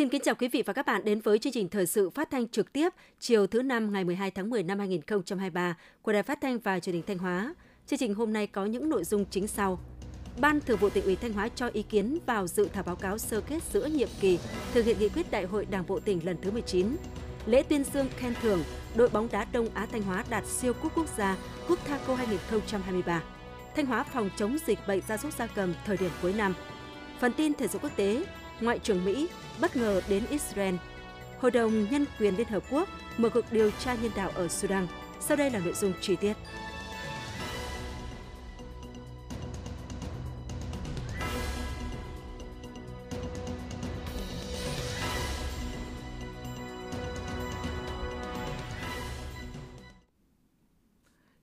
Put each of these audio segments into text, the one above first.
Xin kính chào quý vị và các bạn đến với chương trình thời sự phát thanh trực tiếp chiều thứ năm ngày 12 tháng 10 năm 2023 của Đài Phát thanh và Truyền hình Thanh Hóa. Chương trình hôm nay có những nội dung chính sau. Ban Thường vụ tỉnh ủy Thanh Hóa cho ý kiến vào dự thảo báo cáo sơ kết giữa nhiệm kỳ thực hiện nghị quyết Đại hội Đảng bộ tỉnh lần thứ 19. Lễ tuyên dương khen thưởng đội bóng đá Đông Á Thanh Hóa đạt siêu cúp quốc gia Cúp Thaco 2023. Thanh Hóa phòng chống dịch bệnh gia súc gia cầm thời điểm cuối năm. Phần tin thể dục quốc tế, Ngoại trưởng Mỹ bất ngờ đến Israel. Hội đồng Nhân quyền Liên Hợp Quốc mở cuộc điều tra nhân đạo ở Sudan. Sau đây là nội dung chi tiết.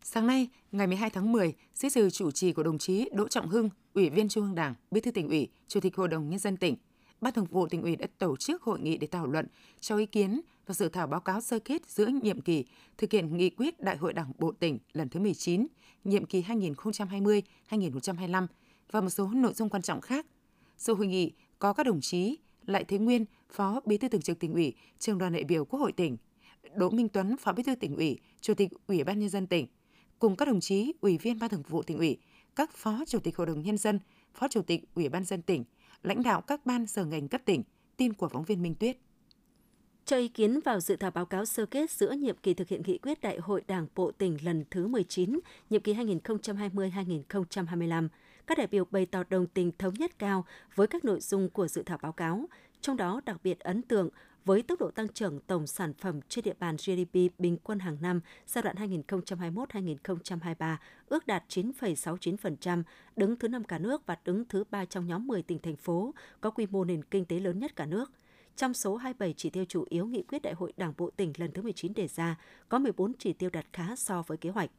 Sáng nay, ngày 12 tháng 10, dưới sự chủ trì của đồng chí Đỗ Trọng Hưng, Ủy viên Trung ương Đảng, Bí thư tỉnh ủy, Chủ tịch Hội đồng Nhân dân tỉnh, Ban Thường vụ tỉnh ủy đã tổ chức hội nghị để thảo luận, cho ý kiến và dự thảo báo cáo sơ kết giữa nhiệm kỳ thực hiện nghị quyết Đại hội Đảng bộ tỉnh lần thứ 19, nhiệm kỳ 2020-2025 và một số nội dung quan trọng khác. Sự hội nghị có các đồng chí Lại Thế Nguyên, Phó Bí thư Thường trực tỉnh ủy, Trường đoàn đại biểu Quốc hội tỉnh, Đỗ Minh Tuấn, Phó Bí thư tỉnh ủy, Chủ tịch Ủy ban nhân dân tỉnh, cùng các đồng chí Ủy viên Ban Thường vụ tỉnh ủy, các Phó Chủ tịch Hội đồng nhân dân, Phó Chủ tịch Ủy ban dân tỉnh, lãnh đạo các ban sở ngành cấp tỉnh. Tin của phóng viên Minh Tuyết. Cho ý kiến vào dự thảo báo cáo sơ kết giữa nhiệm kỳ thực hiện nghị quyết Đại hội Đảng bộ tỉnh lần thứ 19, nhiệm kỳ 2020-2025, các đại biểu bày tỏ đồng tình thống nhất cao với các nội dung của dự thảo báo cáo, trong đó đặc biệt ấn tượng với tốc độ tăng trưởng tổng sản phẩm trên địa bàn GDP bình quân hàng năm giai đoạn 2021-2023 ước đạt 9,69%, đứng thứ năm cả nước và đứng thứ ba trong nhóm 10 tỉnh thành phố có quy mô nền kinh tế lớn nhất cả nước. Trong số 27 chỉ tiêu chủ yếu nghị quyết Đại hội Đảng bộ tỉnh lần thứ 19 đề ra, có 14 chỉ tiêu đạt khá so với kế hoạch.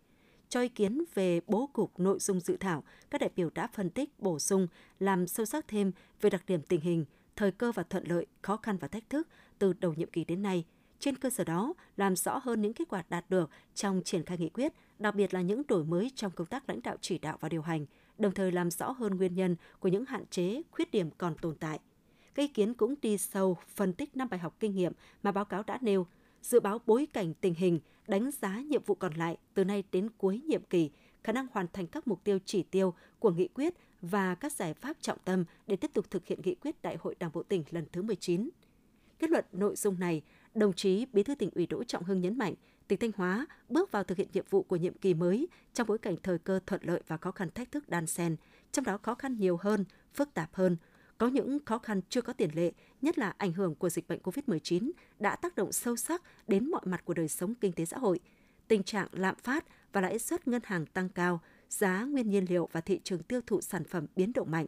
Cho ý kiến về bố cục nội dung dự thảo, các đại biểu đã phân tích, bổ sung, làm sâu sắc thêm về đặc điểm tình hình, thời cơ và thuận lợi, khó khăn và thách thức từ đầu nhiệm kỳ đến nay. Trên cơ sở đó, làm rõ hơn những kết quả đạt được trong triển khai nghị quyết, đặc biệt là những đổi mới trong công tác lãnh đạo chỉ đạo và điều hành, đồng thời làm rõ hơn nguyên nhân của những hạn chế, khuyết điểm còn tồn tại. Các ý kiến cũng đi sâu phân tích năm bài học kinh nghiệm mà báo cáo đã nêu, dự báo bối cảnh tình hình, đánh giá nhiệm vụ còn lại từ nay đến cuối nhiệm kỳ, khả năng hoàn thành các mục tiêu chỉ tiêu của nghị quyết và các giải pháp trọng tâm để tiếp tục thực hiện nghị quyết Đại hội Đảng bộ tỉnh lần thứ 19. Kết luận nội dung này, đồng chí Bí thư tỉnh ủy Đỗ Trọng Hưng nhấn mạnh, tỉnh Thanh Hóa bước vào thực hiện nhiệm vụ của nhiệm kỳ mới trong bối cảnh thời cơ thuận lợi và khó khăn thách thức đan xen, trong đó khó khăn nhiều hơn, phức tạp hơn. Có những khó khăn chưa có tiền lệ, nhất là ảnh hưởng của dịch bệnh COVID-19 đã tác động sâu sắc đến mọi mặt của đời sống kinh tế xã hội. Tình trạng lạm phát và lãi suất ngân hàng tăng cao, giá nguyên nhiên liệu và thị trường tiêu thụ sản phẩm biến động mạnh.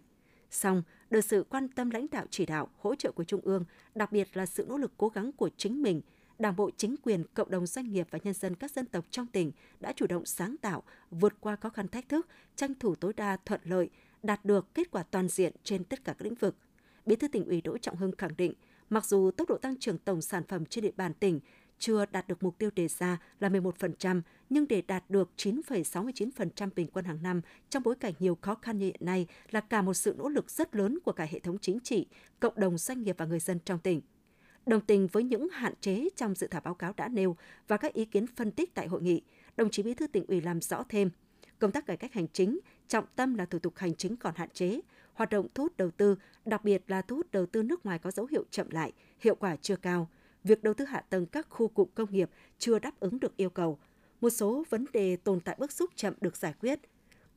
Song, được sự quan tâm lãnh đạo chỉ đạo, hỗ trợ của Trung ương, đặc biệt là sự nỗ lực cố gắng của chính mình, Đảng bộ, chính quyền, cộng đồng doanh nghiệp và nhân dân các dân tộc trong tỉnh đã chủ động sáng tạo, vượt qua khó khăn thách thức, tranh thủ tối đa thuận lợi, đạt được kết quả toàn diện trên tất cả các lĩnh vực. Bí thư tỉnh ủy Đỗ Trọng Hưng khẳng định, mặc dù tốc độ tăng trưởng tổng sản phẩm trên địa bàn tỉnh chưa đạt được mục tiêu đề ra là 11%, nhưng để đạt được 9,69% bình quân hàng năm trong bối cảnh nhiều khó khăn như hiện nay là cả một sự nỗ lực rất lớn của cả hệ thống chính trị, cộng đồng doanh nghiệp và người dân trong tỉnh. Đồng tình với những hạn chế trong dự thảo báo cáo đã nêu và các ý kiến phân tích tại hội nghị, đồng chí Bí thư tỉnh ủy làm rõ thêm công tác cải cách hành chính, trọng tâm là thủ tục hành chính còn hạn chế, hoạt động thu hút đầu tư, đặc biệt là thu hút đầu tư nước ngoài có dấu hiệu chậm lại, hiệu quả chưa cao – việc đầu tư hạ tầng các khu cụm công nghiệp chưa đáp ứng được yêu cầu. Một số vấn đề tồn tại bức xúc chậm được giải quyết.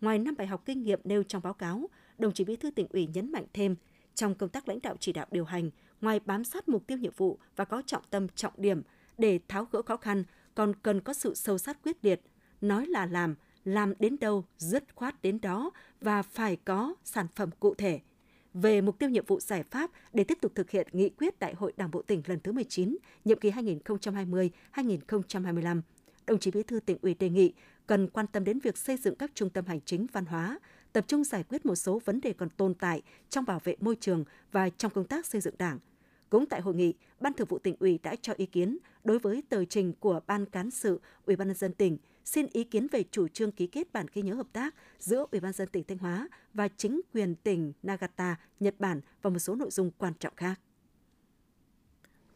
Ngoài năm bài học kinh nghiệm nêu trong báo cáo, đồng chí Bí thư tỉnh ủy nhấn mạnh thêm, trong công tác lãnh đạo chỉ đạo điều hành, ngoài bám sát mục tiêu nhiệm vụ và có trọng tâm trọng điểm để tháo gỡ khó khăn, còn cần có sự sâu sát quyết liệt, nói là làm, làm đến đâu, dứt khoát đến đó và phải có sản phẩm cụ thể – về mục tiêu nhiệm vụ giải pháp để tiếp tục thực hiện nghị quyết Đại hội Đảng bộ tỉnh lần thứ 19, nhiệm kỳ 2020-2025. Đồng chí Bí thư tỉnh ủy đề nghị cần quan tâm đến việc xây dựng các trung tâm hành chính văn hóa, tập trung giải quyết một số vấn đề còn tồn tại trong bảo vệ môi trường và trong công tác xây dựng Đảng. Cũng tại hội nghị, Ban Thường vụ tỉnh ủy đã cho ý kiến đối với tờ trình của Ban cán sự Ủy ban nhân dân tỉnh xin ý kiến về chủ trương ký kết bản ghi nhớ hợp tác giữa Ủy ban dân tỉnh Thanh Hóa và chính quyền tỉnh Nagata, Nhật Bản và một số nội dung quan trọng khác.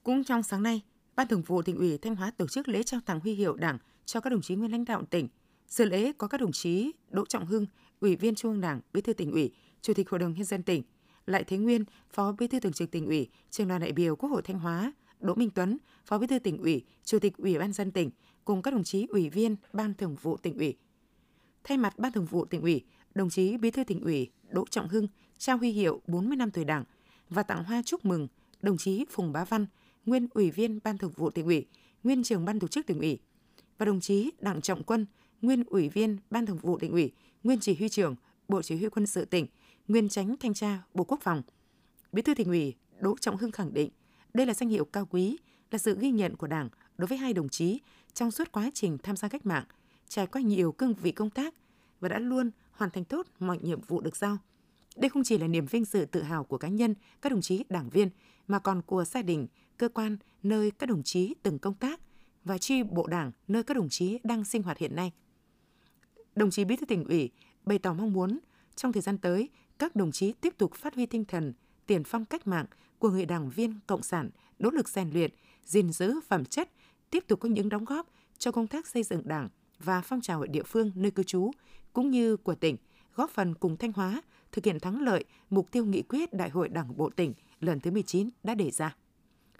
Cũng trong sáng nay, Ban Thường vụ tỉnh ủy Thanh Hóa tổ chức lễ trao tặng huy hiệu Đảng cho các đồng chí nguyên lãnh đạo tỉnh. Dự lễ có các đồng chí Đỗ Trọng Hưng, Ủy viên Trung ương Đảng, Bí thư tỉnh ủy, Chủ tịch Hội đồng nhân dân tỉnh, Lại Thế Nguyên, Phó Bí thư Thường trực tỉnh ủy, Trường đoàn đại biểu Quốc hội Thanh Hóa, Đỗ Minh Tuấn, Phó Bí thư tỉnh ủy, Chủ tịch Ủy ban dân tỉnh cùng các đồng chí ủy viên Ban Thường vụ tỉnh ủy. Thay mặt Ban Thường vụ tỉnh ủy, đồng chí Bí thư tỉnh ủy Đỗ Trọng Hưng trao huy hiệu 40 năm tuổi Đảng và tặng hoa chúc mừng đồng chí Phùng Bá Văn, nguyên Ủy viên Ban Thường vụ tỉnh ủy, nguyên trưởng Ban tổ chức tỉnh ủy và đồng chí Đặng Trọng Quân, nguyên Ủy viên Ban Thường vụ tỉnh ủy, nguyên Chỉ huy trưởng Bộ Chỉ huy quân sự tỉnh, nguyên Tránh Thanh tra Bộ Quốc phòng. Bí thư tỉnh ủy Đỗ Trọng Hưng khẳng định đây là danh hiệu cao quý, là sự ghi nhận của Đảng đối với hai đồng chí trong suốt quá trình tham gia cách mạng, trải qua nhiều cương vị công tác và đã luôn hoàn thành tốt mọi nhiệm vụ được giao. Đây không chỉ là niềm vinh dự tự hào của cá nhân, các đồng chí đảng viên, mà còn của gia đình, cơ quan nơi các đồng chí từng công tác và chi bộ đảng nơi các đồng chí đang sinh hoạt hiện nay. Đồng chí Bí thư tỉnh ủy bày tỏ mong muốn trong thời gian tới, các đồng chí tiếp tục phát huy tinh thần tiền phong cách mạng của người đảng viên cộng sản, nỗ lực rèn luyện, gìn giữ phẩm chất, tiếp tục có những đóng góp cho công tác xây dựng đảng và phong trào ở địa phương nơi cư trú, cũng như của tỉnh, góp phần cùng Thanh Hóa thực hiện thắng lợi mục tiêu nghị quyết Đại hội Đảng bộ tỉnh lần thứ 19 đã đề ra.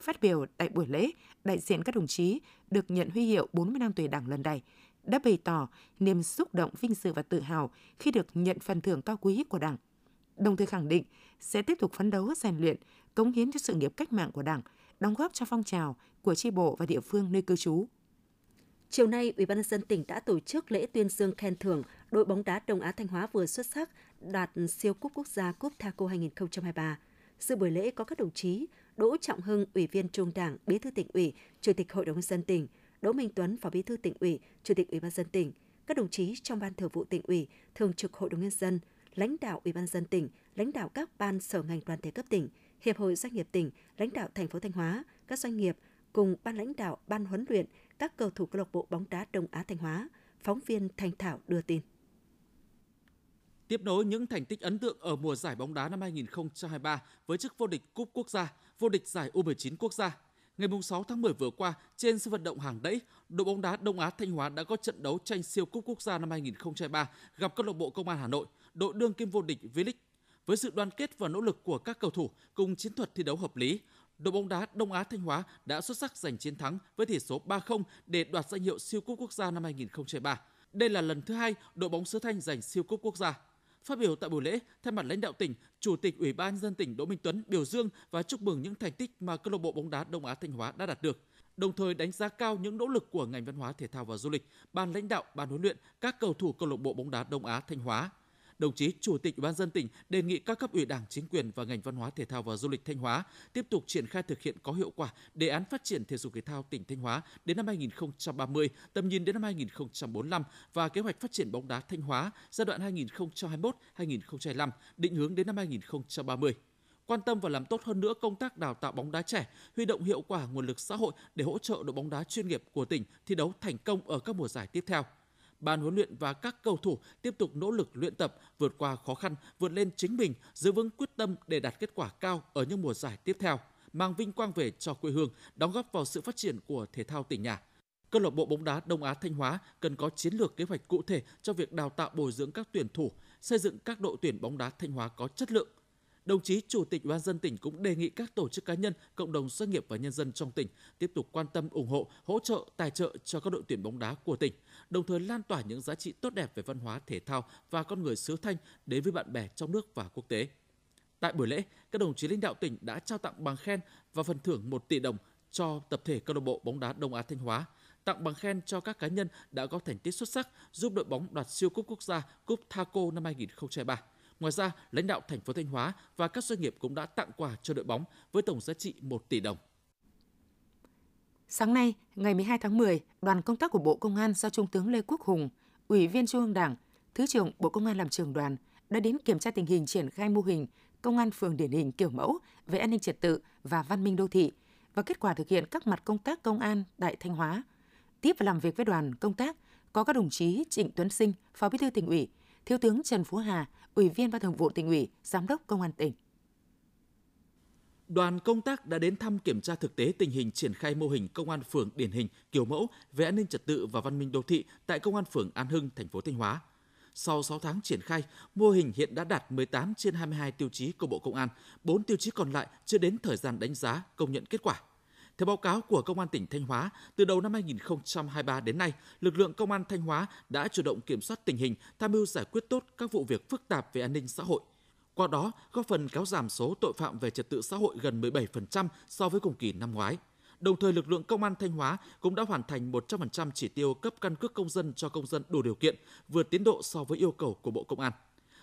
Phát biểu tại buổi lễ, đại diện các đồng chí được nhận huy hiệu 40 năm tuổi Đảng lần này đã bày tỏ niềm xúc động vinh dự và tự hào khi được nhận phần thưởng cao quý của Đảng. Đồng thời khẳng định sẽ tiếp tục phấn đấu rèn luyện, cống hiến cho sự nghiệp cách mạng của Đảng, đóng góp cho phong trào của tri bộ và địa phương nơi cư trú. Chiều nay, Ủy ban nhân dân tỉnh đã tổ chức lễ tuyên dương khen thưởng đội bóng đá Đông Á Thanh Hóa vừa xuất sắc đạt siêu cúp quốc gia cúp Thaco 2023. Dự buổi lễ có các đồng chí Đỗ Trọng Hưng, Ủy viên Trung Đảng, Bí thư tỉnh ủy, Chủ tịch Hội đồng nhân dân tỉnh, Đỗ Minh Tuấn, Phó Bí thư tỉnh ủy, Chủ tịch Ủy ban dân tỉnh, các đồng chí trong ban thường vụ tỉnh ủy, thường trực Hội đồng nhân dân, lãnh đạo Ủy ban dân tỉnh, lãnh đạo các ban sở ngành đoàn thể cấp tỉnh, Hiệp hội Doanh nghiệp tỉnh, lãnh đạo thành phố Thanh Hóa, các doanh nghiệp cùng ban lãnh đạo, ban huấn luyện, các cầu thủ câu lạc bộ bóng đá Đông Á Thanh Hóa. Phóng viên Thanh Thảo đưa tin. Tiếp nối những thành tích ấn tượng ở mùa giải bóng đá năm 2023 với chức vô địch cúp quốc gia, vô địch giải U19 quốc gia. Ngày 6 tháng 10 vừa qua, trên sân vận động Hàng Đẫy, đội bóng đá Đông Á Thanh Hóa đã có trận đấu tranh siêu cúp quốc gia năm 2023 gặp câu lạc bộ Công an Hà Nội, đội đương kim vô địch V-League. Với sự đoàn kết và nỗ lực của các cầu thủ cùng chiến thuật thi đấu hợp lý, đội bóng đá Đông Á Thanh Hóa đã xuất sắc giành chiến thắng với tỷ số 3-0 để đoạt danh hiệu siêu cúp quốc gia năm 2003. Đây là lần thứ hai đội bóng xứ Thanh giành siêu cúp quốc gia. Phát biểu tại buổi lễ, thay mặt lãnh đạo tỉnh, Chủ tịch Ủy ban dân tỉnh Đỗ Minh Tuấn biểu dương và chúc mừng những thành tích mà câu lạc bộ bóng đá Đông Á Thanh Hóa đã đạt được. Đồng thời đánh giá cao những nỗ lực của ngành văn hóa thể thao và du lịch, ban lãnh đạo, ban huấn luyện, các cầu thủ câu lạc bộ bóng đá Đông Á Thanh Hóa đồng chí Chủ tịch Ủy ban dân tỉnh đề nghị các cấp ủy Đảng, chính quyền và ngành văn hóa thể thao và du lịch Thanh Hóa tiếp tục triển khai thực hiện có hiệu quả đề án phát triển thể dục thể thao tỉnh Thanh Hóa đến năm 2030, tầm nhìn đến năm 2045 và kế hoạch phát triển bóng đá Thanh Hóa giai đoạn 2021-2025, định hướng đến năm 2030 quan tâm và làm tốt hơn nữa công tác đào tạo bóng đá trẻ, huy động hiệu quả nguồn lực xã hội để hỗ trợ đội bóng đá chuyên nghiệp của tỉnh thi đấu thành công ở các mùa giải tiếp theo ban huấn luyện và các cầu thủ tiếp tục nỗ lực luyện tập, vượt qua khó khăn, vượt lên chính mình, giữ vững quyết tâm để đạt kết quả cao ở những mùa giải tiếp theo, mang vinh quang về cho quê hương, đóng góp vào sự phát triển của thể thao tỉnh nhà. Câu lạc bộ bóng đá Đông Á Thanh Hóa cần có chiến lược kế hoạch cụ thể cho việc đào tạo bồi dưỡng các tuyển thủ, xây dựng các đội tuyển bóng đá Thanh Hóa có chất lượng, Đồng chí Chủ tịch Ủy ban dân tỉnh cũng đề nghị các tổ chức cá nhân, cộng đồng doanh nghiệp và nhân dân trong tỉnh tiếp tục quan tâm ủng hộ, hỗ trợ, tài trợ cho các đội tuyển bóng đá của tỉnh, đồng thời lan tỏa những giá trị tốt đẹp về văn hóa thể thao và con người xứ Thanh đến với bạn bè trong nước và quốc tế. Tại buổi lễ, các đồng chí lãnh đạo tỉnh đã trao tặng bằng khen và phần thưởng 1 tỷ đồng cho tập thể câu lạc bộ bóng đá Đông Á Thanh Hóa, tặng bằng khen cho các cá nhân đã có thành tích xuất sắc giúp đội bóng đoạt siêu cúp quốc gia cúp Thaco năm 2003. Ngoài ra, lãnh đạo thành phố Thanh Hóa và các doanh nghiệp cũng đã tặng quà cho đội bóng với tổng giá trị 1 tỷ đồng. Sáng nay, ngày 12 tháng 10, đoàn công tác của Bộ Công an do Trung tướng Lê Quốc Hùng, Ủy viên Trung ương Đảng, Thứ trưởng Bộ Công an làm trưởng đoàn đã đến kiểm tra tình hình triển khai mô hình công an phường điển hình kiểu mẫu về an ninh trật tự và văn minh đô thị và kết quả thực hiện các mặt công tác công an tại Thanh Hóa. Tiếp và làm việc với đoàn công tác có các đồng chí Trịnh Tuấn Sinh, Phó Bí thư tỉnh ủy, Thiếu tướng Trần Phú Hà, Ủy viên Ban Thường vụ tỉnh ủy, Giám đốc Công an tỉnh đoàn công tác đã đến thăm kiểm tra thực tế tình hình triển khai mô hình công an phường điển hình kiểu mẫu về an ninh trật tự và văn minh đô thị tại công an phường An Hưng, thành phố Thanh Hóa. Sau 6 tháng triển khai, mô hình hiện đã đạt 18 trên 22 tiêu chí của Bộ Công an, 4 tiêu chí còn lại chưa đến thời gian đánh giá, công nhận kết quả. Theo báo cáo của Công an tỉnh Thanh Hóa, từ đầu năm 2023 đến nay, lực lượng Công an Thanh Hóa đã chủ động kiểm soát tình hình, tham mưu giải quyết tốt các vụ việc phức tạp về an ninh xã hội. Qua đó, góp phần kéo giảm số tội phạm về trật tự xã hội gần 17% so với cùng kỳ năm ngoái. Đồng thời, lực lượng công an Thanh Hóa cũng đã hoàn thành 100% chỉ tiêu cấp căn cước công dân cho công dân đủ điều kiện, vượt tiến độ so với yêu cầu của Bộ Công an.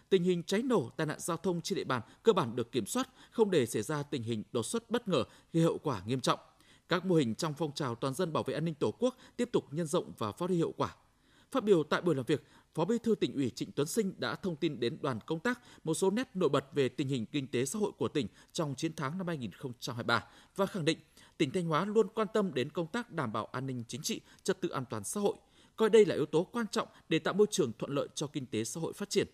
Tình hình cháy nổ, tai nạn giao thông trên địa bàn cơ bản được kiểm soát, không để xảy ra tình hình đột xuất bất ngờ gây hậu quả nghiêm trọng. Các mô hình trong phong trào toàn dân bảo vệ an ninh Tổ quốc tiếp tục nhân rộng và phát huy hiệu quả. Phát biểu tại buổi làm việc, Phó Bí thư tỉnh ủy Trịnh Tuấn Sinh đã thông tin đến đoàn công tác một số nét nổi bật về tình hình kinh tế xã hội của tỉnh trong 9 tháng năm 2023 và khẳng định tỉnh Thanh Hóa luôn quan tâm đến công tác đảm bảo an ninh chính trị, trật tự an toàn xã hội, coi đây là yếu tố quan trọng để tạo môi trường thuận lợi cho kinh tế xã hội phát triển.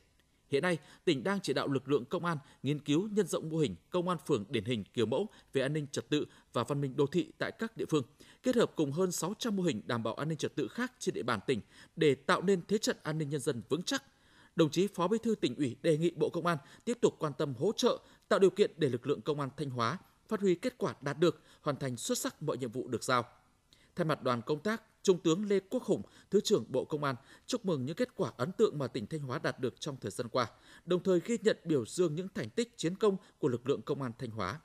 Hiện nay, tỉnh đang chỉ đạo lực lượng công an nghiên cứu nhân rộng mô hình công an phường điển hình kiểu mẫu về an ninh trật tự và văn minh đô thị tại các địa phương, kết hợp cùng hơn 600 mô hình đảm bảo an ninh trật tự khác trên địa bàn tỉnh để tạo nên thế trận an ninh nhân dân vững chắc. Đồng chí Phó Bí thư tỉnh ủy đề nghị Bộ Công an tiếp tục quan tâm hỗ trợ, tạo điều kiện để lực lượng công an Thanh Hóa phát huy kết quả đạt được, hoàn thành xuất sắc mọi nhiệm vụ được giao. Thay mặt đoàn công tác, Trung tướng Lê Quốc Hùng, Thứ trưởng Bộ Công an chúc mừng những kết quả ấn tượng mà tỉnh Thanh Hóa đạt được trong thời gian qua, đồng thời ghi nhận biểu dương những thành tích chiến công của lực lượng công an Thanh Hóa.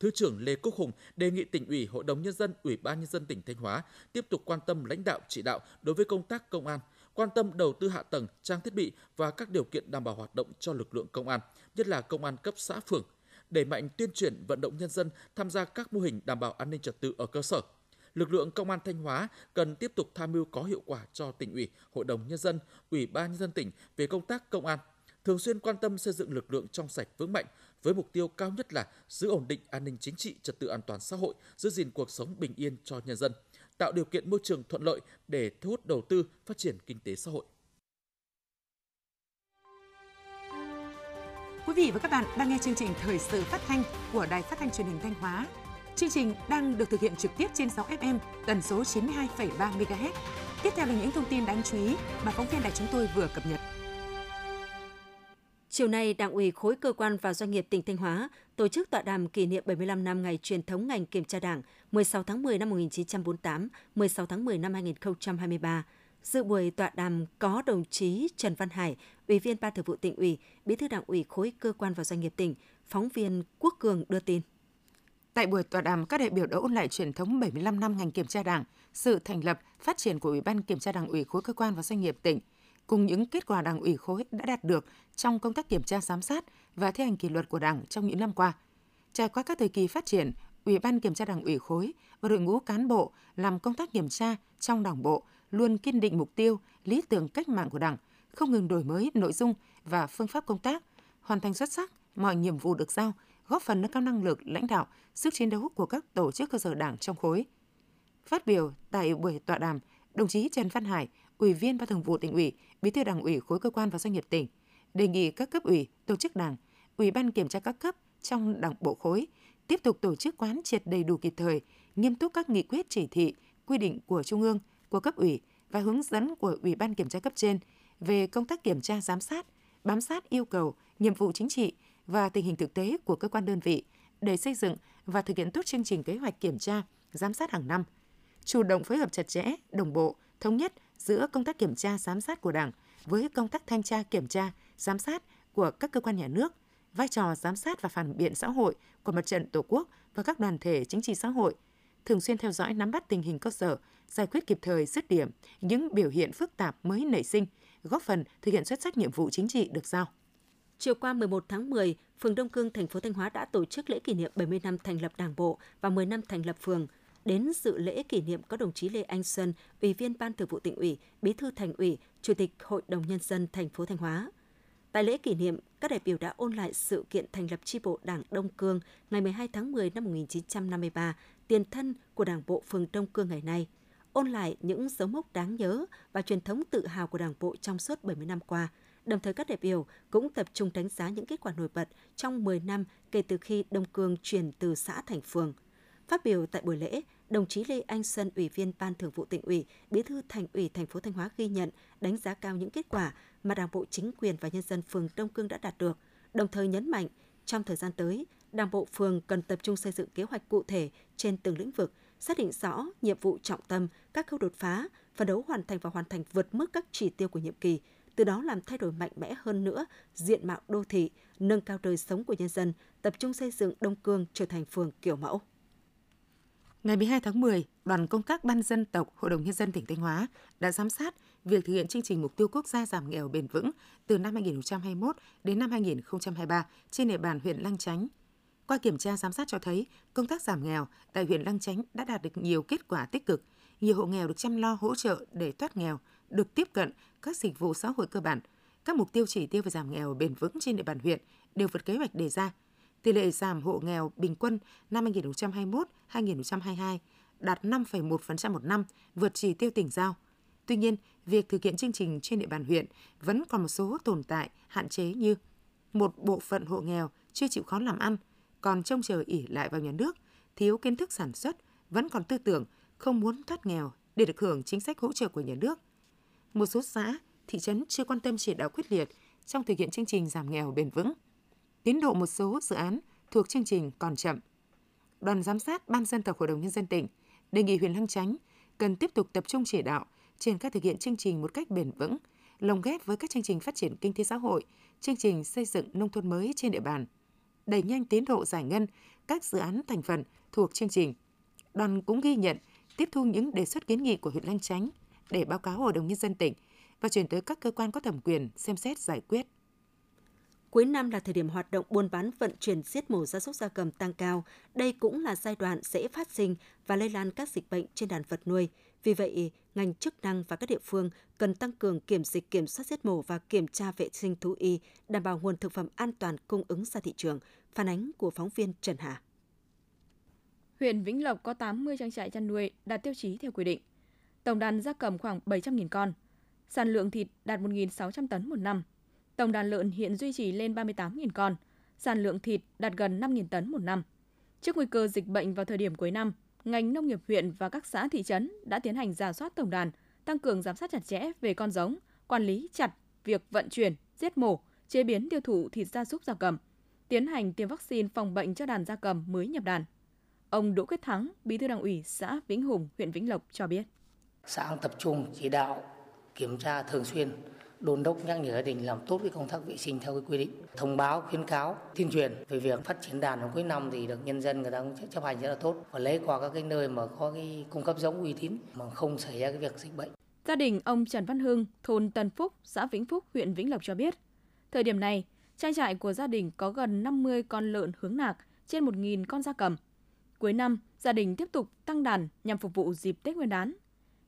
Thứ trưởng Lê Quốc Hùng đề nghị tỉnh ủy, Hội đồng nhân dân, Ủy ban nhân dân tỉnh Thanh Hóa tiếp tục quan tâm lãnh đạo chỉ đạo đối với công tác công an, quan tâm đầu tư hạ tầng, trang thiết bị và các điều kiện đảm bảo hoạt động cho lực lượng công an, nhất là công an cấp xã phường, đẩy mạnh tuyên truyền vận động nhân dân tham gia các mô hình đảm bảo an ninh trật tự ở cơ sở, lực lượng công an Thanh Hóa cần tiếp tục tham mưu có hiệu quả cho tỉnh ủy, hội đồng nhân dân, ủy ban nhân dân tỉnh về công tác công an, thường xuyên quan tâm xây dựng lực lượng trong sạch vững mạnh với mục tiêu cao nhất là giữ ổn định an ninh chính trị, trật tự an toàn xã hội, giữ gìn cuộc sống bình yên cho nhân dân, tạo điều kiện môi trường thuận lợi để thu hút đầu tư, phát triển kinh tế xã hội. Quý vị và các bạn đang nghe chương trình Thời sự phát thanh của Đài Phát thanh Truyền hình Thanh Hóa. Chương trình đang được thực hiện trực tiếp trên 6 FM tần số 92,3 MHz. Tiếp theo là những thông tin đáng chú ý mà phóng viên đài chúng tôi vừa cập nhật. Chiều nay, Đảng ủy khối cơ quan và doanh nghiệp tỉnh Thanh Hóa tổ chức tọa đàm kỷ niệm 75 năm ngày truyền thống ngành kiểm tra Đảng 16 tháng 10 năm 1948, 16 tháng 10 năm 2023. Dự buổi tọa đàm có đồng chí Trần Văn Hải, Ủy viên Ban Thường vụ tỉnh ủy, Bí thư Đảng ủy khối cơ quan và doanh nghiệp tỉnh, phóng viên Quốc Cường đưa tin. Tại buổi tọa đàm, các đại biểu đã ôn lại truyền thống 75 năm ngành kiểm tra Đảng, sự thành lập, phát triển của Ủy ban Kiểm tra Đảng ủy khối cơ quan và doanh nghiệp tỉnh, cùng những kết quả Đảng ủy khối đã đạt được trong công tác kiểm tra giám sát và thi hành kỷ luật của Đảng trong những năm qua. Trải qua các thời kỳ phát triển, Ủy ban Kiểm tra Đảng ủy khối và đội ngũ cán bộ làm công tác kiểm tra trong Đảng bộ luôn kiên định mục tiêu, lý tưởng cách mạng của Đảng, không ngừng đổi mới nội dung và phương pháp công tác, hoàn thành xuất sắc mọi nhiệm vụ được giao – góp phần nâng cao năng lực lãnh đạo, sức chiến đấu của các tổ chức cơ sở đảng trong khối. Phát biểu tại buổi tọa đàm, đồng chí Trần Văn Hải, Ủy viên Ban Thường vụ tỉnh ủy, Bí thư Đảng ủy khối cơ quan và doanh nghiệp tỉnh, đề nghị các cấp ủy, tổ chức đảng, Ủy ban kiểm tra các cấp trong Đảng bộ khối tiếp tục tổ chức quán triệt đầy đủ kịp thời, nghiêm túc các nghị quyết chỉ thị, quy định của Trung ương, của cấp ủy và hướng dẫn của Ủy ban kiểm tra cấp trên về công tác kiểm tra giám sát, bám sát yêu cầu, nhiệm vụ chính trị, và tình hình thực tế của cơ quan đơn vị để xây dựng và thực hiện tốt chương trình kế hoạch kiểm tra, giám sát hàng năm, chủ động phối hợp chặt chẽ, đồng bộ, thống nhất giữa công tác kiểm tra giám sát của Đảng với công tác thanh tra kiểm tra, giám sát của các cơ quan nhà nước, vai trò giám sát và phản biện xã hội của mặt trận Tổ quốc và các đoàn thể chính trị xã hội, thường xuyên theo dõi nắm bắt tình hình cơ sở, giải quyết kịp thời dứt điểm những biểu hiện phức tạp mới nảy sinh, góp phần thực hiện xuất sắc nhiệm vụ chính trị được giao. Chiều qua 11 tháng 10, phường Đông Cương, thành phố Thanh Hóa đã tổ chức lễ kỷ niệm 70 năm thành lập Đảng bộ và 10 năm thành lập phường. Đến dự lễ kỷ niệm có đồng chí Lê Anh Xuân, Ủy viên Ban Thường vụ tỉnh ủy, Bí thư Thành ủy, Chủ tịch Hội đồng nhân dân thành phố Thanh Hóa. Tại lễ kỷ niệm, các đại biểu đã ôn lại sự kiện thành lập chi bộ Đảng Đông Cương ngày 12 tháng 10 năm 1953, tiền thân của Đảng bộ phường Đông Cương ngày nay, ôn lại những dấu mốc đáng nhớ và truyền thống tự hào của Đảng bộ trong suốt 70 năm qua – Đồng thời các đại biểu cũng tập trung đánh giá những kết quả nổi bật trong 10 năm kể từ khi Đông Cương chuyển từ xã thành phường. Phát biểu tại buổi lễ, đồng chí Lê Anh Xuân, Ủy viên Ban Thường vụ tỉnh ủy, Bí thư Thành ủy thành phố Thanh Hóa ghi nhận, đánh giá cao những kết quả mà Đảng bộ chính quyền và nhân dân phường Đông Cương đã đạt được, đồng thời nhấn mạnh trong thời gian tới, Đảng bộ phường cần tập trung xây dựng kế hoạch cụ thể trên từng lĩnh vực, xác định rõ nhiệm vụ trọng tâm, các khâu đột phá, phấn đấu hoàn thành và hoàn thành vượt mức các chỉ tiêu của nhiệm kỳ, từ đó làm thay đổi mạnh mẽ hơn nữa diện mạo đô thị, nâng cao đời sống của nhân dân, tập trung xây dựng Đông Cương trở thành phường kiểu mẫu. Ngày 12 tháng 10, đoàn công tác Ban dân tộc Hội đồng Nhân dân tỉnh Thanh Hóa đã giám sát việc thực hiện chương trình mục tiêu quốc gia giảm nghèo bền vững từ năm 2021 đến năm 2023 trên địa bàn huyện Lăng Chánh. Qua kiểm tra giám sát cho thấy, công tác giảm nghèo tại huyện Lăng Chánh đã đạt được nhiều kết quả tích cực. Nhiều hộ nghèo được chăm lo hỗ trợ để thoát nghèo, được tiếp cận các dịch vụ xã hội cơ bản. Các mục tiêu chỉ tiêu về giảm nghèo bền vững trên địa bàn huyện đều vượt kế hoạch đề ra – Tỷ lệ giảm hộ nghèo bình quân năm 2021-2022 đạt 5,1% một năm, vượt chỉ tiêu tỉnh giao. Tuy nhiên, việc thực hiện chương trình trên địa bàn huyện vẫn còn một số tồn tại, hạn chế như một bộ phận hộ nghèo chưa chịu khó làm ăn, còn trông chờ ỉ lại vào nhà nước, thiếu kiến thức sản xuất, vẫn còn tư tưởng không muốn thoát nghèo để được hưởng chính sách hỗ trợ của nhà nước. Một số xã, thị trấn chưa quan tâm chỉ đạo quyết liệt trong thực hiện chương trình giảm nghèo bền vững – tiến độ một số dự án thuộc chương trình còn chậm. Đoàn giám sát Ban dân tộc Hội đồng Nhân dân tỉnh đề nghị huyện Lăng Chánh cần tiếp tục tập trung chỉ đạo triển khai thực hiện chương trình một cách bền vững, lồng ghép với các chương trình phát triển kinh tế xã hội, chương trình xây dựng nông thôn mới trên địa bàn, đẩy nhanh tiến độ giải ngân các dự án thành phần thuộc chương trình. Đoàn cũng ghi nhận, tiếp thu những đề xuất kiến nghị của huyện Lăng Chánh để báo cáo Hội đồng Nhân dân tỉnh và chuyển tới các cơ quan có thẩm quyền xem xét giải quyết. Cuối năm là thời điểm hoạt động buôn bán vận chuyển giết mổ gia súc gia cầm tăng cao. Đây cũng là giai đoạn dễ phát sinh và lây lan các dịch bệnh trên đàn vật nuôi. Vì vậy, ngành chức năng và các địa phương cần tăng cường kiểm dịch kiểm soát giết mổ và kiểm tra vệ sinh thú y, đảm bảo nguồn thực phẩm an toàn cung ứng ra thị trường. Phản ánh của phóng viên Trần Hà. Huyện Vĩnh Lộc có 80 trang trại chăn nuôi đạt tiêu chí theo quy định. Tổng đàn gia cầm khoảng 700.000 con. Sản lượng thịt đạt 1.600 tấn một năm, Tổng đàn lợn hiện duy trì lên 38.000 con, sản lượng thịt đạt gần 5.000 tấn một năm. Trước nguy cơ dịch bệnh vào thời điểm cuối năm, ngành nông nghiệp huyện và các xã thị trấn đã tiến hành giả soát tổng đàn, tăng cường giám sát chặt chẽ về con giống, quản lý chặt việc vận chuyển, giết mổ, chế biến tiêu thụ thịt gia súc gia cầm, tiến hành tiêm vaccine phòng bệnh cho đàn gia cầm mới nhập đàn. Ông Đỗ Quyết Thắng, Bí thư Đảng ủy xã Vĩnh Hùng, huyện Vĩnh Lộc cho biết. Xã tập trung chỉ đạo kiểm tra thường xuyên đôn đốc nhắc nhở gia đình làm tốt cái công tác vệ sinh theo cái quy định thông báo khuyến cáo tuyên truyền về việc phát triển đàn vào cuối năm thì được nhân dân người ta cũng chấp hành rất là tốt và lấy qua các cái nơi mà có cái cung cấp giống uy tín mà không xảy ra cái việc dịch bệnh. Gia đình ông Trần Văn Hưng, thôn Tân Phúc, xã Vĩnh Phúc, huyện Vĩnh Lộc cho biết, thời điểm này, trang trại của gia đình có gần 50 con lợn hướng nạc, trên 1.000 con gia cầm. Cuối năm, gia đình tiếp tục tăng đàn nhằm phục vụ dịp Tết Nguyên đán.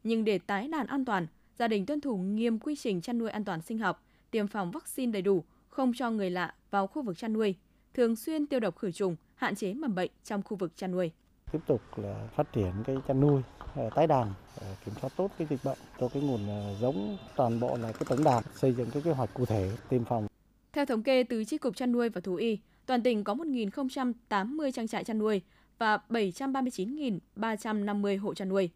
Nhưng để tái đàn an toàn, gia đình tuân thủ nghiêm quy trình chăn nuôi an toàn sinh học, tiêm phòng vaccine đầy đủ, không cho người lạ vào khu vực chăn nuôi, thường xuyên tiêu độc khử trùng, hạn chế mầm bệnh trong khu vực chăn nuôi. Tiếp tục là phát triển cái chăn nuôi ờ, tái đàn kiểm soát tốt cái dịch bệnh cho cái nguồn ờ, giống toàn bộ là cái tổng đàn xây dựng cái kế hoạch cụ thể tiêm phòng. Theo thống kê từ Chi cục chăn nuôi và thú y, toàn tỉnh có 1.080 trang trại chăn nuôi và 739.350 hộ chăn nuôi.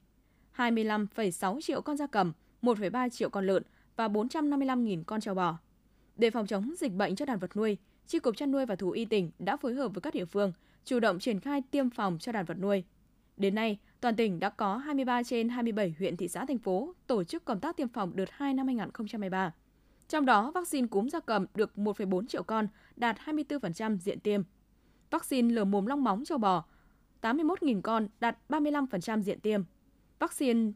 25,6 triệu con gia cầm, 1,3 triệu con lợn và 455.000 con trâu bò. Để phòng chống dịch bệnh cho đàn vật nuôi, Chi cục chăn nuôi và thú y tỉnh đã phối hợp với các địa phương chủ động triển khai tiêm phòng cho đàn vật nuôi. Đến nay, toàn tỉnh đã có 23 trên 27 huyện thị xã thành phố tổ chức công tác tiêm phòng đợt 2 năm 2023. Trong đó, vaccine cúm gia cầm được 1,4 triệu con, đạt 24% diện tiêm. Vaccine lở mồm long móng châu bò 81.000 con, đạt 35% diện tiêm. Vaccine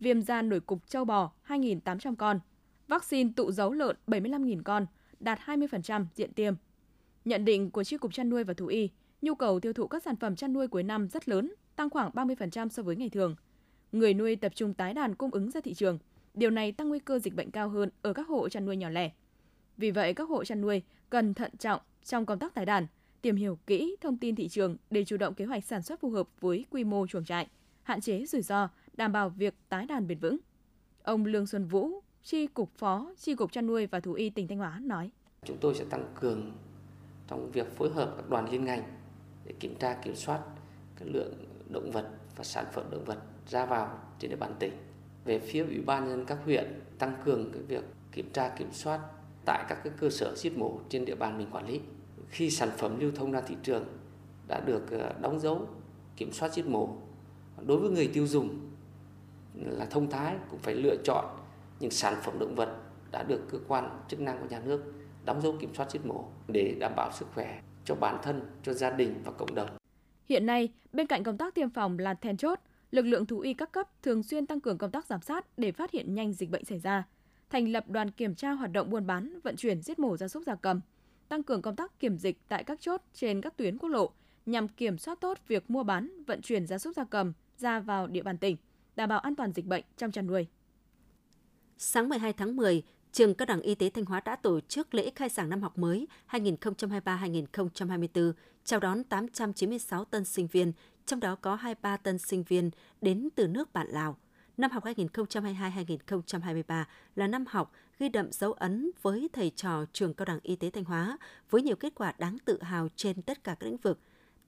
viêm da nổi cục châu bò 2.800 con, vaccine tụ dấu lợn 75.000 con, đạt 20% diện tiêm. Nhận định của Chi cục chăn nuôi và thú y, nhu cầu tiêu thụ các sản phẩm chăn nuôi cuối năm rất lớn, tăng khoảng 30% so với ngày thường. Người nuôi tập trung tái đàn cung ứng ra thị trường, điều này tăng nguy cơ dịch bệnh cao hơn ở các hộ chăn nuôi nhỏ lẻ. Vì vậy, các hộ chăn nuôi cần thận trọng trong công tác tái đàn, tìm hiểu kỹ thông tin thị trường để chủ động kế hoạch sản xuất phù hợp với quy mô chuồng trại, hạn chế rủi ro đảm bảo việc tái đàn bền vững. Ông Lương Xuân Vũ, Chi cục Phó Chi cục chăn nuôi và thú y tỉnh Thanh Hóa nói: Chúng tôi sẽ tăng cường trong việc phối hợp các đoàn liên ngành để kiểm tra kiểm soát cái lượng động vật và sản phẩm động vật ra vào trên địa bàn tỉnh. Về phía Ủy ban nhân các huyện tăng cường cái việc kiểm tra kiểm soát tại các cái cơ sở giết mổ trên địa bàn mình quản lý. Khi sản phẩm lưu thông ra thị trường đã được ờ, đóng dấu kiểm soát giết mổ đối với người tiêu dùng là thông thái cũng phải lựa chọn những sản phẩm động vật đã được cơ quan chức năng của nhà nước đóng dấu kiểm soát giết mổ để đảm bảo sức khỏe cho bản thân, cho gia đình và cộng đồng. Hiện nay, bên cạnh công tác tiêm phòng là then chốt, lực lượng thú y các cấp thường xuyên tăng cường công tác giám sát để phát hiện nhanh dịch bệnh xảy ra, thành lập đoàn kiểm tra hoạt động buôn bán, vận chuyển giết mổ gia súc gia cầm, tăng cường công tác kiểm dịch tại các chốt trên các tuyến quốc lộ nhằm kiểm soát tốt việc mua bán, vận chuyển gia súc gia cầm ra vào địa bàn tỉnh, đảm bảo an toàn dịch bệnh trong chăn nuôi. Sáng 12 tháng 10, Trường Cao đẳng Y tế Thanh Hóa đã tổ chức lễ khai giảng năm học mới 2023-2024, chào đón 896 tân sinh viên, trong đó có 23 tân sinh viên đến từ nước bạn Lào. Năm học 2022-2023 là năm học ghi đậm dấu ấn với thầy trò Trường Cao đẳng Y tế Thanh Hóa với nhiều kết quả đáng tự hào trên tất cả các lĩnh vực,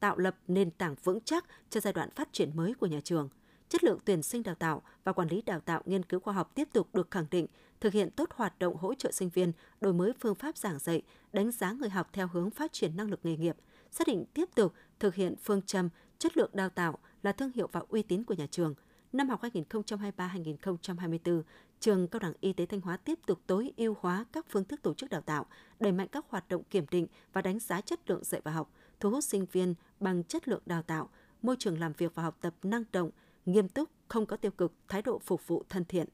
tạo lập nền tảng vững chắc cho giai đoạn phát triển mới của nhà trường – chất lượng tuyển sinh đào tạo và quản lý đào tạo nghiên cứu khoa học tiếp tục được khẳng định, thực hiện tốt hoạt động hỗ trợ sinh viên, đổi mới phương pháp giảng dạy, đánh giá người học theo hướng phát triển năng lực nghề nghiệp, xác định tiếp tục thực hiện phương châm chất lượng đào tạo là thương hiệu và uy tín của nhà trường. Năm học 2023-2024, trường Cao đẳng Y tế Thanh Hóa tiếp tục tối ưu hóa các phương thức tổ chức đào tạo, đẩy mạnh các hoạt động kiểm định và đánh giá chất lượng dạy và học, thu hút sinh viên bằng chất lượng đào tạo, môi trường làm việc và học tập năng động, nghiêm túc, không có tiêu cực, thái độ phục vụ thân thiện.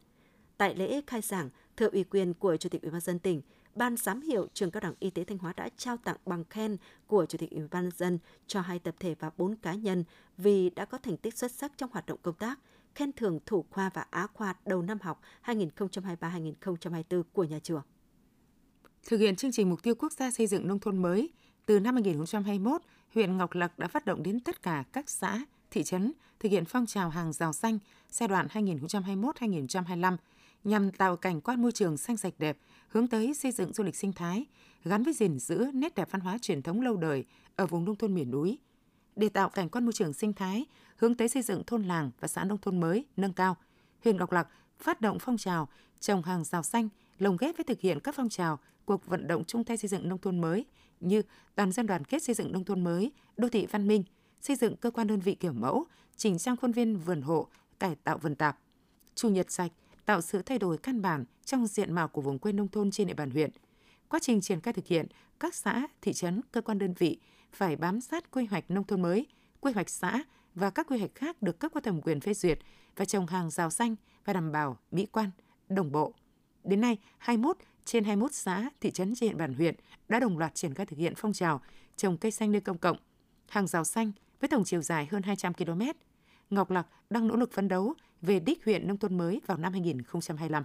Tại lễ khai giảng, thừa ủy quyền của Chủ tịch Ủy ban dân tỉnh, Ban giám hiệu Trường Cao đẳng Y tế Thanh Hóa đã trao tặng bằng khen của Chủ tịch Ủy ban dân cho hai tập thể và bốn cá nhân vì đã có thành tích xuất sắc trong hoạt động công tác, khen thưởng thủ khoa và á khoa đầu năm học 2023-2024 của nhà trường. Thực hiện chương trình mục tiêu quốc gia xây dựng nông thôn mới, từ năm 2021, huyện Ngọc Lặc đã phát động đến tất cả các xã, thị trấn thực hiện phong trào hàng rào xanh giai đoạn 2021-2025 nhằm tạo cảnh quan môi trường xanh sạch đẹp, hướng tới xây dựng du lịch sinh thái, gắn với gìn giữ nét đẹp văn hóa truyền thống lâu đời ở vùng nông thôn miền núi. Để tạo cảnh quan môi trường sinh thái, hướng tới xây dựng thôn làng và xã nông thôn mới nâng cao, huyện Ngọc Lặc phát động phong trào trồng hàng rào xanh lồng ghép với thực hiện các phong trào cuộc vận động chung tay xây dựng nông thôn mới như toàn dân đoàn kết xây dựng nông thôn mới, đô thị văn minh – xây dựng cơ quan đơn vị kiểu mẫu, chỉnh trang khuôn viên vườn hộ, cải tạo vườn tạp. Chủ nhật sạch tạo sự thay đổi căn bản trong diện mạo của vùng quê nông thôn trên địa bàn huyện. Quá trình triển khai thực hiện, các xã, thị trấn, cơ quan đơn vị phải bám sát quy hoạch nông thôn mới, quy hoạch xã và các quy hoạch khác được cấp có thẩm quyền phê duyệt và trồng hàng rào xanh và đảm bảo mỹ quan, đồng bộ. Đến nay, 21 trên 21 xã, thị trấn trên địa bàn huyện đã đồng loạt triển khai thực hiện phong trào trồng cây xanh nơi công cộng, hàng rào xanh với tổng chiều dài hơn 200 km. Ngọc Lặc đang nỗ lực phấn đấu về đích huyện nông thôn mới vào năm 2025.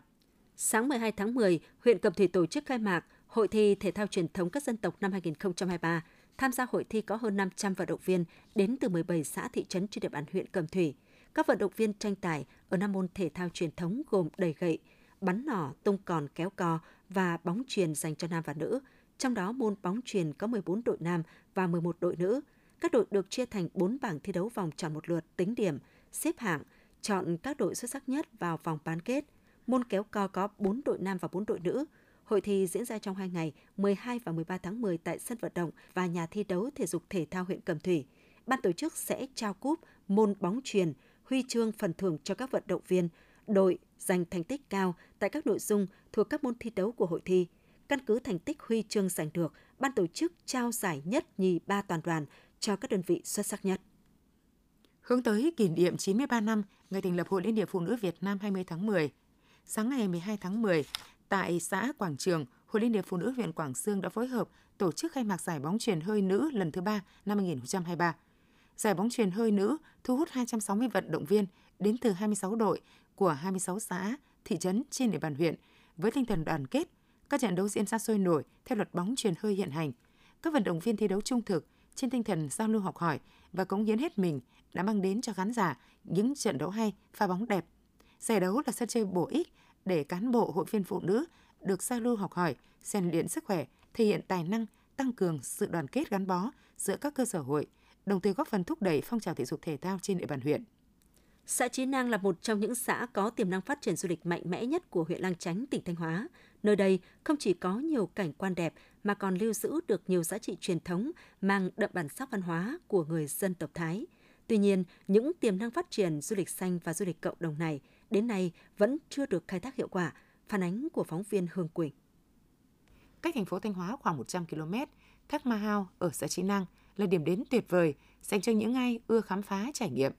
Sáng 12 tháng 10, huyện Cẩm Thủy tổ chức khai mạc Hội thi Thể thao truyền thống các dân tộc năm 2023. Tham gia hội thi có hơn 500 vận động viên đến từ 17 xã thị trấn trên địa bàn huyện Cẩm Thủy. Các vận động viên tranh tài ở năm môn thể thao truyền thống gồm đẩy gậy, bắn nỏ, tung còn kéo co và bóng truyền dành cho nam và nữ. Trong đó môn bóng truyền có 14 đội nam và 11 đội nữ – các đội được chia thành 4 bảng thi đấu vòng tròn một lượt tính điểm, xếp hạng, chọn các đội xuất sắc nhất vào vòng bán kết. Môn kéo co có 4 đội nam và 4 đội nữ. Hội thi diễn ra trong 2 ngày, 12 và 13 tháng 10 tại sân vận động và nhà thi đấu thể dục thể thao huyện Cẩm Thủy. Ban tổ chức sẽ trao cúp môn bóng truyền, huy chương phần thưởng cho các vận động viên, đội giành thành tích cao tại các nội dung thuộc các môn thi đấu của hội thi. Căn cứ thành tích huy chương giành được, ban tổ chức trao giải nhất nhì ba toàn đoàn cho các đơn vị xuất sắc nhất. Hướng tới kỷ niệm 93 năm ngày thành lập Hội Liên hiệp Phụ nữ Việt Nam 20 tháng 10, sáng ngày 12 tháng 10, tại xã Quảng Trường, Hội Liên hiệp Phụ nữ huyện Quảng Sương đã phối hợp tổ chức khai mạc giải bóng truyền hơi nữ lần thứ ba năm 2023. Giải bóng truyền hơi nữ thu hút 260 vận động viên đến từ 26 đội của 26 xã, thị trấn trên địa bàn huyện với tinh thần đoàn kết. Các trận đấu diễn ra sôi nổi theo luật bóng truyền hơi hiện hành. Các vận động viên thi đấu trung thực, trên tinh thần giao lưu học hỏi và cống hiến hết mình đã mang đến cho khán giả những trận đấu hay, pha bóng đẹp. Giải đấu là sân chơi bổ ích để cán bộ hội viên phụ nữ được giao lưu học hỏi, rèn luyện sức khỏe, thể hiện tài năng, tăng cường sự đoàn kết gắn bó giữa các cơ sở hội, đồng thời góp phần thúc đẩy phong trào thể dục thể thao trên địa bàn huyện. Xã Chí Năng là một trong những xã có tiềm năng phát triển du lịch mạnh mẽ nhất của huyện Lang Chánh, tỉnh Thanh Hóa. Nơi đây không chỉ có nhiều cảnh quan đẹp mà còn lưu giữ được nhiều giá trị truyền thống mang đậm bản sắc văn hóa của người dân tộc Thái. Tuy nhiên, những tiềm năng phát triển du lịch xanh và du lịch cộng đồng này đến nay vẫn chưa được khai thác hiệu quả, phản ánh của phóng viên Hương Quỳnh. Cách thành phố Thanh Hóa khoảng 100 km, Thác Ma Hao ở xã Chí Năng là điểm đến tuyệt vời dành cho những ai ưa khám phá trải nghiệm.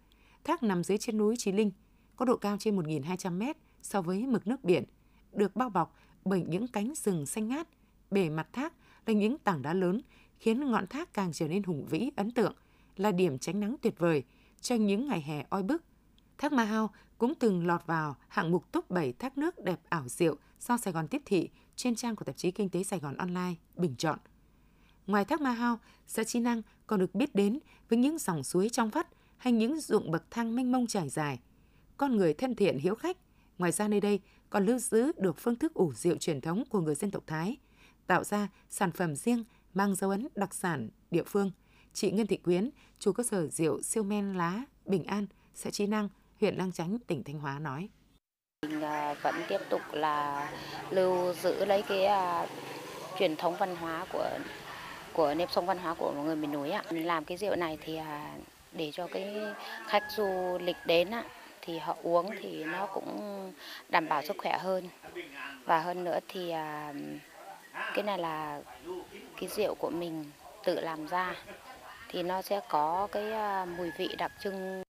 Thác nằm dưới chân núi Chí Linh, có độ cao trên 1.200 m so với mực nước biển, được bao bọc bởi những cánh rừng xanh ngát. Bề mặt thác là những tảng đá lớn, khiến ngọn thác càng trở nên hùng vĩ, ấn tượng, là điểm tránh nắng tuyệt vời cho những ngày hè oi bức. Thác Ma Hao cũng từng lọt vào hạng mục top 7 thác nước đẹp ảo diệu do Sài Gòn tiếp thị trên trang của tạp chí Kinh tế Sài Gòn Online bình chọn. Ngoài thác Ma Hao, xã Chi Năng còn được biết đến với những dòng suối trong vắt hay những ruộng bậc thang mênh mông trải dài. Con người thân thiện hiếu khách. Ngoài ra nơi đây còn lưu giữ được phương thức ủ rượu truyền thống của người dân tộc Thái, tạo ra sản phẩm riêng mang dấu ấn đặc sản địa phương. Chị Ngân Thị Quyến, chủ cơ sở rượu siêu men lá Bình An, xã Chi Năng, huyện Lang Chánh, tỉnh Thanh Hóa nói. Mình à, vẫn tiếp tục là lưu giữ lấy cái uh, truyền thống văn hóa của của nếp sống văn hóa của người miền núi ạ. Mình làm cái rượu này thì uh, để cho cái khách du lịch đến ạ thì họ uống thì nó cũng đảm bảo sức khỏe hơn và hơn nữa thì à, cái này là cái rượu của mình tự làm ra thì nó sẽ có cái à, mùi vị đặc trưng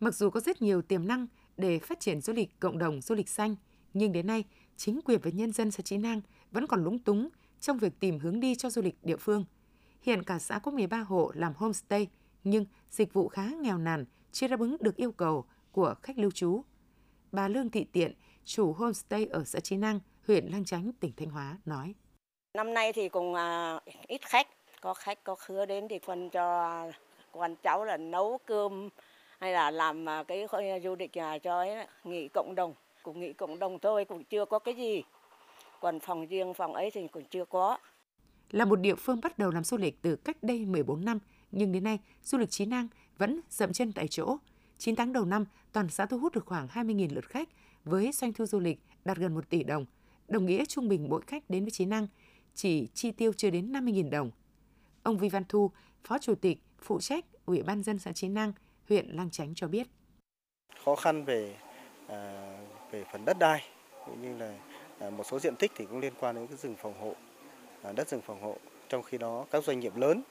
Mặc dù có rất nhiều tiềm năng để phát triển du lịch cộng đồng du lịch xanh, nhưng đến nay, chính quyền và nhân dân xã Chí Năng vẫn còn lúng túng trong việc tìm hướng đi cho du lịch địa phương. Hiện cả xã có 13 hộ làm homestay, nhưng dịch vụ khá nghèo nàn, chưa đáp ứng được yêu cầu của khách lưu trú. Bà Lương Thị Tiện, chủ homestay ở xã Chí Năng, huyện Lang Chánh, tỉnh Thanh Hóa nói. Năm nay thì cũng à, ít khách, có khách có khứa đến thì phân cho con cháu là nấu cơm hay là làm à, cái du lịch nhà cho ấy, nghỉ cộng đồng cũng nghỉ cộng đồng thôi cũng chưa có cái gì còn phòng riêng phòng ấy thì cũng chưa có là một địa phương bắt đầu làm du lịch từ cách đây 14 năm nhưng đến nay du lịch Chí Năng vẫn dậm chân tại chỗ 9 tháng đầu năm toàn xã thu hút được khoảng 20.000 lượt khách với doanh thu du lịch đạt gần 1 tỷ đồng đồng nghĩa trung bình mỗi khách đến với Chí Năng chỉ chi tiêu chưa đến 50.000 đồng ông Vi Văn Thu phó chủ tịch phụ trách ủy ban dân xã Chí Năng huyện Lang Chánh cho biết. Khó khăn về à, về phần đất đai cũng như là à, một số diện tích thì cũng liên quan đến cái rừng phòng hộ, à, đất rừng phòng hộ. Trong khi đó các doanh nghiệp lớn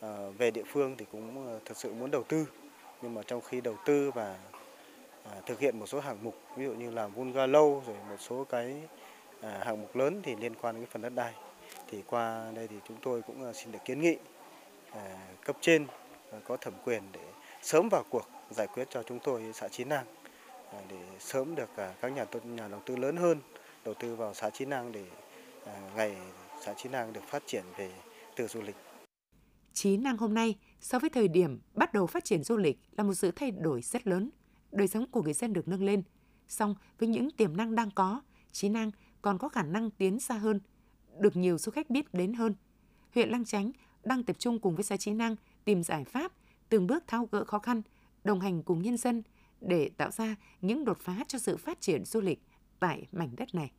Ờ, về địa phương thì cũng ờ, thật sự muốn đầu tư nhưng mà trong khi đầu tư và à, thực hiện một số hạng mục, ví dụ như làm bungalow rồi một số cái à, hạng mục lớn thì liên quan đến cái phần đất đai, thì qua đây thì chúng tôi cũng ờ, xin được kiến nghị à, cấp trên có thẩm quyền để sớm vào cuộc giải quyết cho chúng tôi xã Chí Năng để sớm được các nhà nhà đầu tư lớn hơn đầu tư vào xã Chí Năng để ngày xã Chí Năng được phát triển về từ du lịch. Chí Năng hôm nay so với thời điểm bắt đầu phát triển du lịch là một sự thay đổi rất lớn. Đời sống của người dân được nâng lên. Song với những tiềm năng đang có, Chí Năng còn có khả năng tiến xa hơn, được nhiều du khách biết đến hơn. Huyện Lăng Chánh đang tập trung cùng với xã Chí Năng tìm giải pháp từng bước tháo gỡ khó khăn, đồng hành cùng nhân dân để tạo ra những đột phá cho sự phát triển du lịch tại mảnh đất này.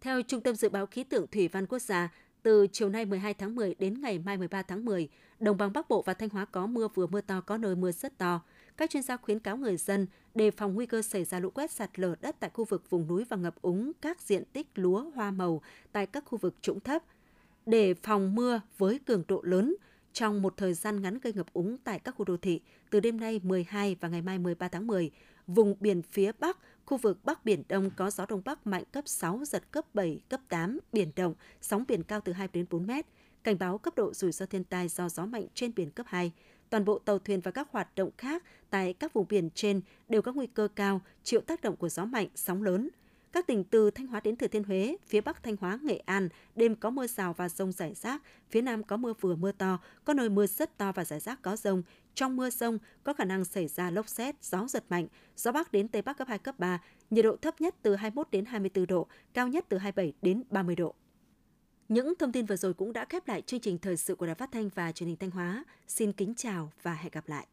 Theo Trung tâm Dự báo Khí tượng Thủy văn Quốc gia, từ chiều nay 12 tháng 10 đến ngày mai 13 tháng 10, đồng bằng Bắc Bộ và Thanh Hóa có mưa vừa mưa to, có nơi mưa rất to. Các chuyên gia khuyến cáo người dân đề phòng nguy cơ xảy ra lũ quét sạt lở đất tại khu vực vùng núi và ngập úng các diện tích lúa hoa màu tại các khu vực trũng thấp. Để phòng mưa với cường độ lớn, trong một thời gian ngắn gây ngập úng tại các khu đô thị từ đêm nay 12 và ngày mai 13 tháng 10. Vùng biển phía Bắc, khu vực Bắc Biển Đông có gió Đông Bắc mạnh cấp 6, giật cấp 7, cấp 8, biển động, sóng biển cao từ 2 đến 4 mét. Cảnh báo cấp độ rủi ro thiên tai do gió mạnh trên biển cấp 2. Toàn bộ tàu thuyền và các hoạt động khác tại các vùng biển trên đều có nguy cơ cao chịu tác động của gió mạnh, sóng lớn – các tỉnh từ Thanh Hóa đến Thừa Thiên Huế, phía Bắc Thanh Hóa, Nghệ An, đêm có mưa rào và rông rải rác, phía Nam có mưa vừa mưa to, có nơi mưa rất to và rải rác có rông. Trong mưa rông có khả năng xảy ra lốc xét, gió giật mạnh, gió bắc đến tây bắc cấp 2 cấp 3, nhiệt độ thấp nhất từ 21 đến 24 độ, cao nhất từ 27 đến 30 độ. Những thông tin vừa rồi cũng đã khép lại chương trình thời sự của Đài Phát thanh và Truyền hình Thanh Hóa. Xin kính chào và hẹn gặp lại.